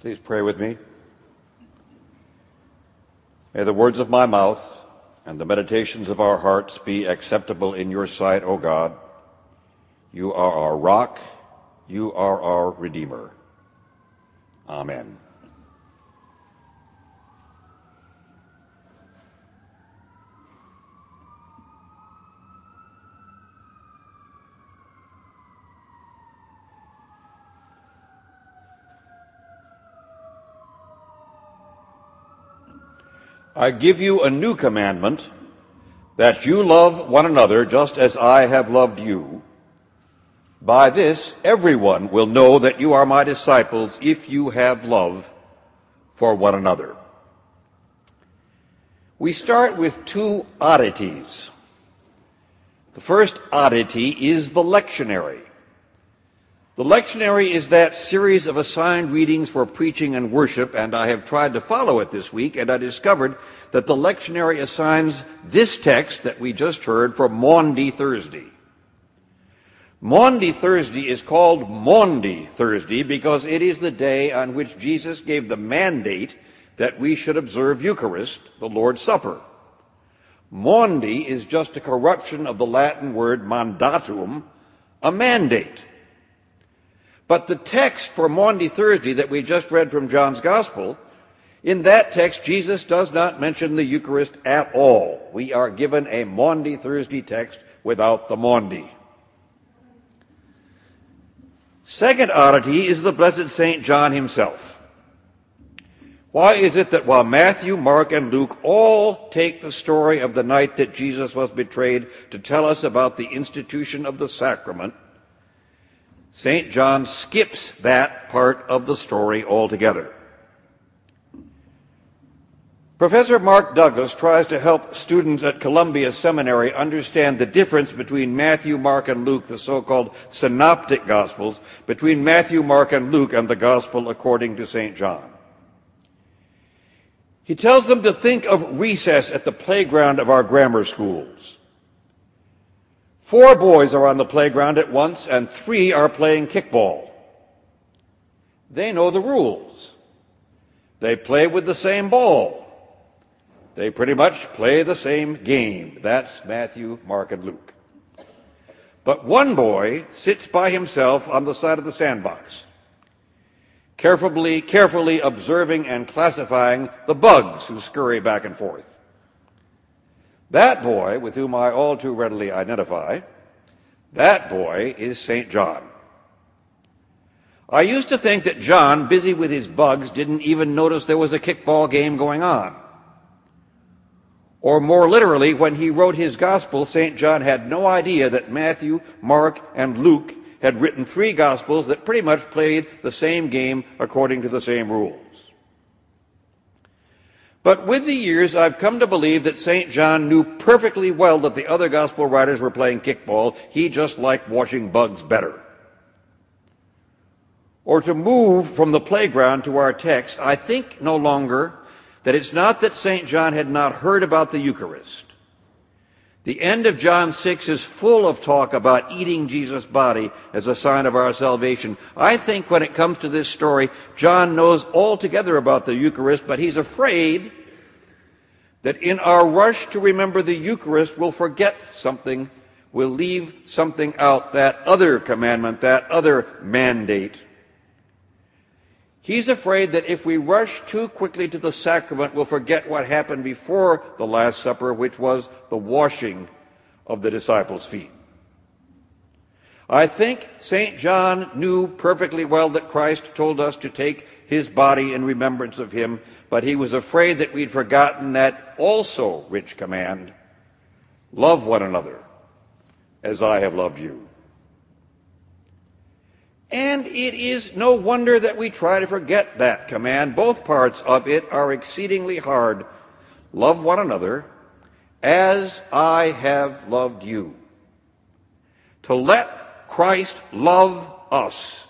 Please pray with me. May the words of my mouth and the meditations of our hearts be acceptable in your sight, O God. You are our rock, you are our Redeemer. Amen. I give you a new commandment that you love one another just as I have loved you. By this, everyone will know that you are my disciples if you have love for one another. We start with two oddities. The first oddity is the lectionary. The lectionary is that series of assigned readings for preaching and worship, and I have tried to follow it this week, and I discovered that the lectionary assigns this text that we just heard for Maundy Thursday. Maundy Thursday is called Maundy Thursday because it is the day on which Jesus gave the mandate that we should observe Eucharist, the Lord's Supper. Maundy is just a corruption of the Latin word mandatum, a mandate. But the text for Maundy Thursday that we just read from John's Gospel, in that text, Jesus does not mention the Eucharist at all. We are given a Maundy Thursday text without the Maundy. Second oddity is the Blessed St. John himself. Why is it that while Matthew, Mark, and Luke all take the story of the night that Jesus was betrayed to tell us about the institution of the sacrament, St. John skips that part of the story altogether. Professor Mark Douglas tries to help students at Columbia Seminary understand the difference between Matthew, Mark, and Luke, the so called synoptic gospels, between Matthew, Mark, and Luke, and the gospel according to St. John. He tells them to think of recess at the playground of our grammar schools. Four boys are on the playground at once, and three are playing kickball. They know the rules. They play with the same ball. They pretty much play the same game. That's Matthew, Mark, and Luke. But one boy sits by himself on the side of the sandbox, carefully, carefully observing and classifying the bugs who scurry back and forth. That boy, with whom I all too readily identify, that boy is St. John. I used to think that John, busy with his bugs, didn't even notice there was a kickball game going on. Or more literally, when he wrote his gospel, St. John had no idea that Matthew, Mark, and Luke had written three gospels that pretty much played the same game according to the same rules. But with the years, I've come to believe that St. John knew perfectly well that the other gospel writers were playing kickball. He just liked watching bugs better. Or to move from the playground to our text, I think no longer that it's not that St. John had not heard about the Eucharist. The end of John 6 is full of talk about eating Jesus' body as a sign of our salvation. I think when it comes to this story, John knows altogether about the Eucharist, but he's afraid that in our rush to remember the Eucharist, we'll forget something, we'll leave something out, that other commandment, that other mandate. He's afraid that if we rush too quickly to the sacrament, we'll forget what happened before the Last Supper, which was the washing of the disciples' feet. I think St. John knew perfectly well that Christ told us to take his body in remembrance of him, but he was afraid that we'd forgotten that also rich command love one another as I have loved you. And it is no wonder that we try to forget that command. Both parts of it are exceedingly hard. Love one another as I have loved you. To let Christ love us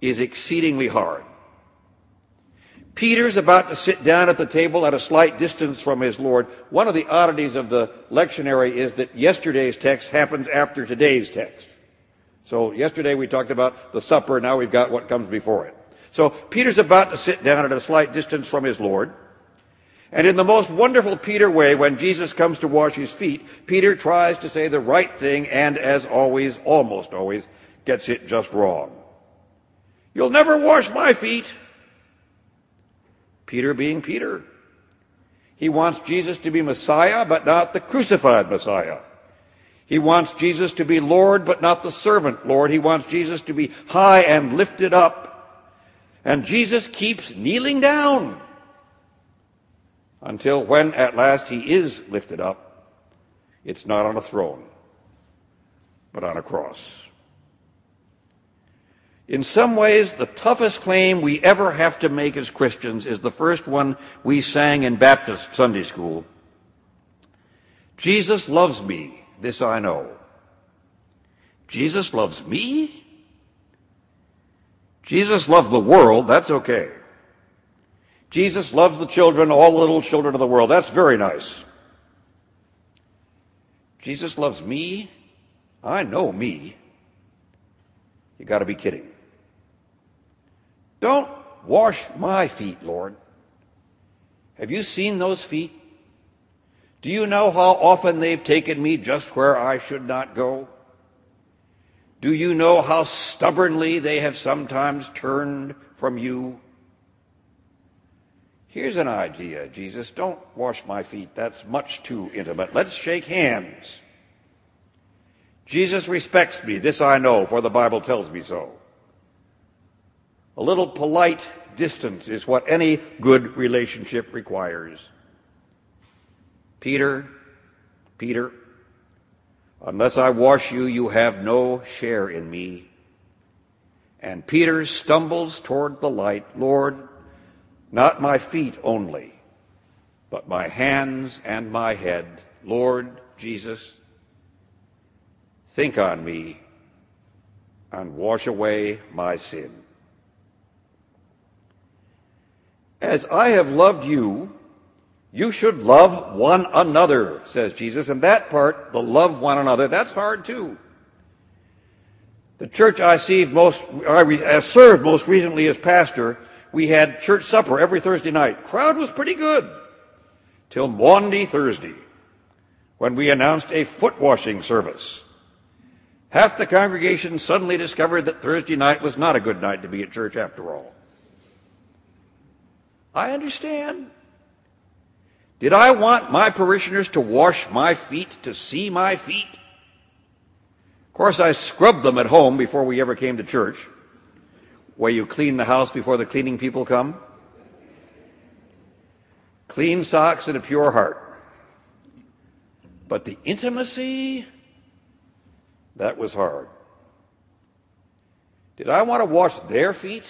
is exceedingly hard. Peter's about to sit down at the table at a slight distance from his Lord. One of the oddities of the lectionary is that yesterday's text happens after today's text. So yesterday we talked about the supper, now we've got what comes before it. So Peter's about to sit down at a slight distance from his Lord. And in the most wonderful Peter way, when Jesus comes to wash his feet, Peter tries to say the right thing and, as always, almost always, gets it just wrong. You'll never wash my feet. Peter being Peter. He wants Jesus to be Messiah, but not the crucified Messiah. He wants Jesus to be Lord, but not the servant Lord. He wants Jesus to be high and lifted up. And Jesus keeps kneeling down until when at last he is lifted up, it's not on a throne, but on a cross. In some ways, the toughest claim we ever have to make as Christians is the first one we sang in Baptist Sunday school. Jesus loves me, this I know. Jesus loves me? Jesus loves the world, that's okay. Jesus loves the children, all the little children of the world. That's very nice. Jesus loves me. I know me. You got to be kidding. Don't wash my feet, Lord. Have you seen those feet? Do you know how often they've taken me just where I should not go? Do you know how stubbornly they have sometimes turned from you? Here's an idea, Jesus. Don't wash my feet. That's much too intimate. Let's shake hands. Jesus respects me. This I know, for the Bible tells me so. A little polite distance is what any good relationship requires. Peter, Peter, unless I wash you, you have no share in me. And Peter stumbles toward the light. Lord, not my feet only, but my hands and my head. Lord Jesus, think on me and wash away my sin. As I have loved you, you should love one another, says Jesus. And that part, the love one another, that's hard too. The church I see most, I served most recently as pastor we had church supper every Thursday night. Crowd was pretty good till Maundy Thursday when we announced a foot washing service. Half the congregation suddenly discovered that Thursday night was not a good night to be at church after all. I understand. Did I want my parishioners to wash my feet, to see my feet? Of course, I scrubbed them at home before we ever came to church where you clean the house before the cleaning people come? Clean socks and a pure heart. But the intimacy, that was hard. Did I want to wash their feet?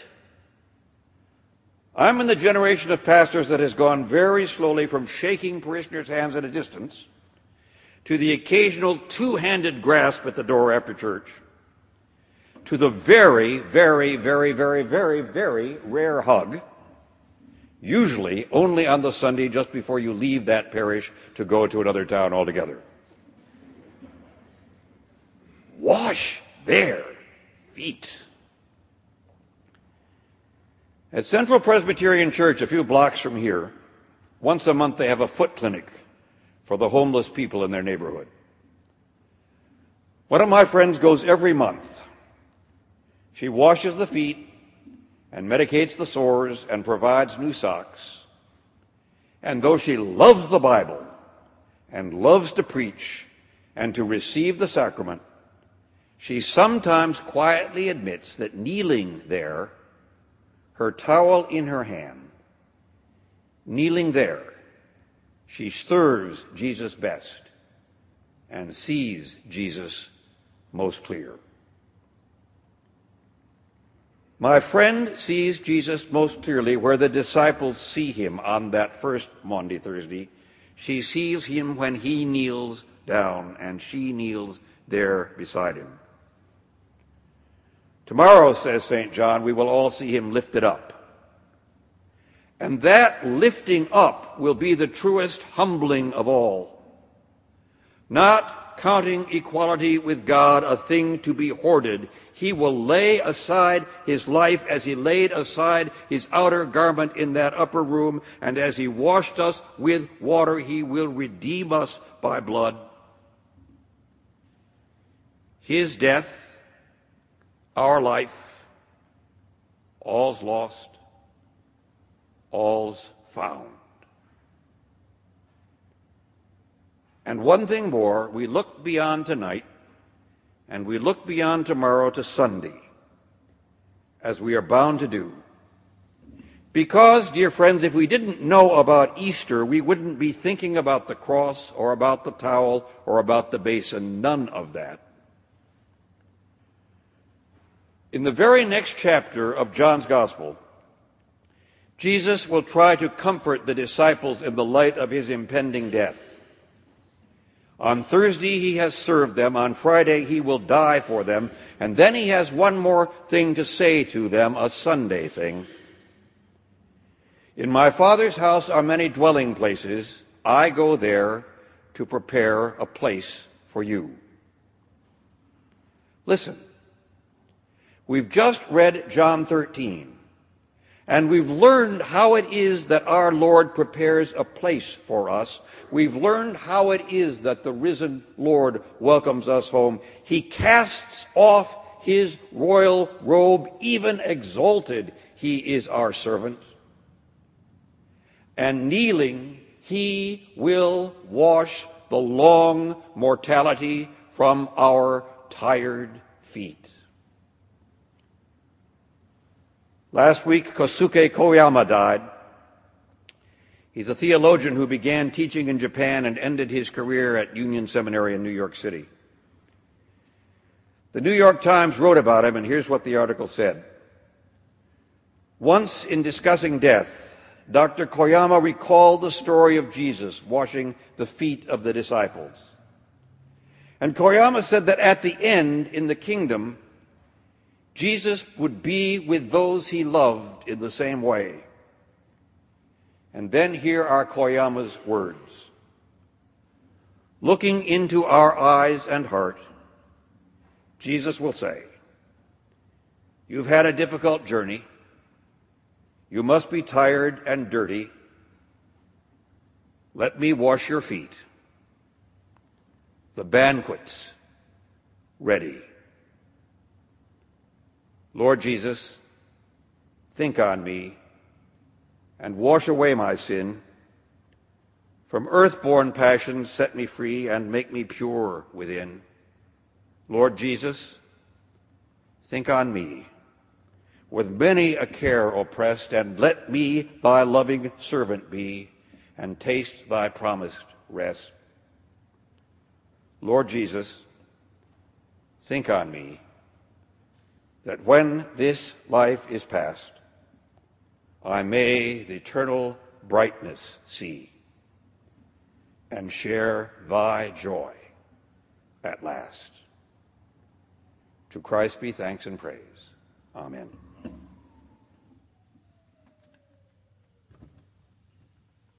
I'm in the generation of pastors that has gone very slowly from shaking parishioners' hands at a distance to the occasional two handed grasp at the door after church to the very, very, very, very, very, very rare hug, usually only on the Sunday just before you leave that parish to go to another town altogether. Wash their feet. At Central Presbyterian Church, a few blocks from here, once a month they have a foot clinic for the homeless people in their neighborhood. One of my friends goes every month she washes the feet and medicates the sores and provides new socks. And though she loves the Bible and loves to preach and to receive the sacrament, she sometimes quietly admits that kneeling there, her towel in her hand, kneeling there, she serves Jesus best and sees Jesus most clear. My friend sees Jesus most clearly where the disciples see him on that first Maundy Thursday. She sees him when he kneels down, and she kneels there beside him. Tomorrow, says St. John, we will all see him lifted up. And that lifting up will be the truest humbling of all. Not counting equality with God a thing to be hoarded, he will lay aside his life as he laid aside his outer garment in that upper room, and as he washed us with water, he will redeem us by blood. His death, our life, all's lost, all's found. And one thing more, we look beyond tonight and we look beyond tomorrow to Sunday, as we are bound to do. Because, dear friends, if we didn't know about Easter, we wouldn't be thinking about the cross or about the towel or about the basin. None of that. In the very next chapter of John's Gospel, Jesus will try to comfort the disciples in the light of his impending death. On Thursday, he has served them. On Friday, he will die for them. And then he has one more thing to say to them, a Sunday thing. In my Father's house are many dwelling places. I go there to prepare a place for you. Listen, we've just read John 13. And we've learned how it is that our Lord prepares a place for us. We've learned how it is that the risen Lord welcomes us home. He casts off his royal robe, even exalted, he is our servant. And kneeling, he will wash the long mortality from our tired feet. Last week, Kosuke Koyama died. He's a theologian who began teaching in Japan and ended his career at Union Seminary in New York City. The New York Times wrote about him, and here's what the article said. Once in discussing death, Dr. Koyama recalled the story of Jesus washing the feet of the disciples. And Koyama said that at the end, in the kingdom, Jesus would be with those he loved in the same way. And then here are Koyama's words. Looking into our eyes and heart, Jesus will say, You've had a difficult journey. You must be tired and dirty. Let me wash your feet. The banquet's ready. Lord Jesus, think on me and wash away my sin. From earth-born passions set me free and make me pure within. Lord Jesus, think on me with many a care oppressed, and let me thy loving servant be, and taste thy promised rest. Lord Jesus, think on me that when this life is past, I may the eternal brightness see and share thy joy at last. To Christ be thanks and praise. Amen.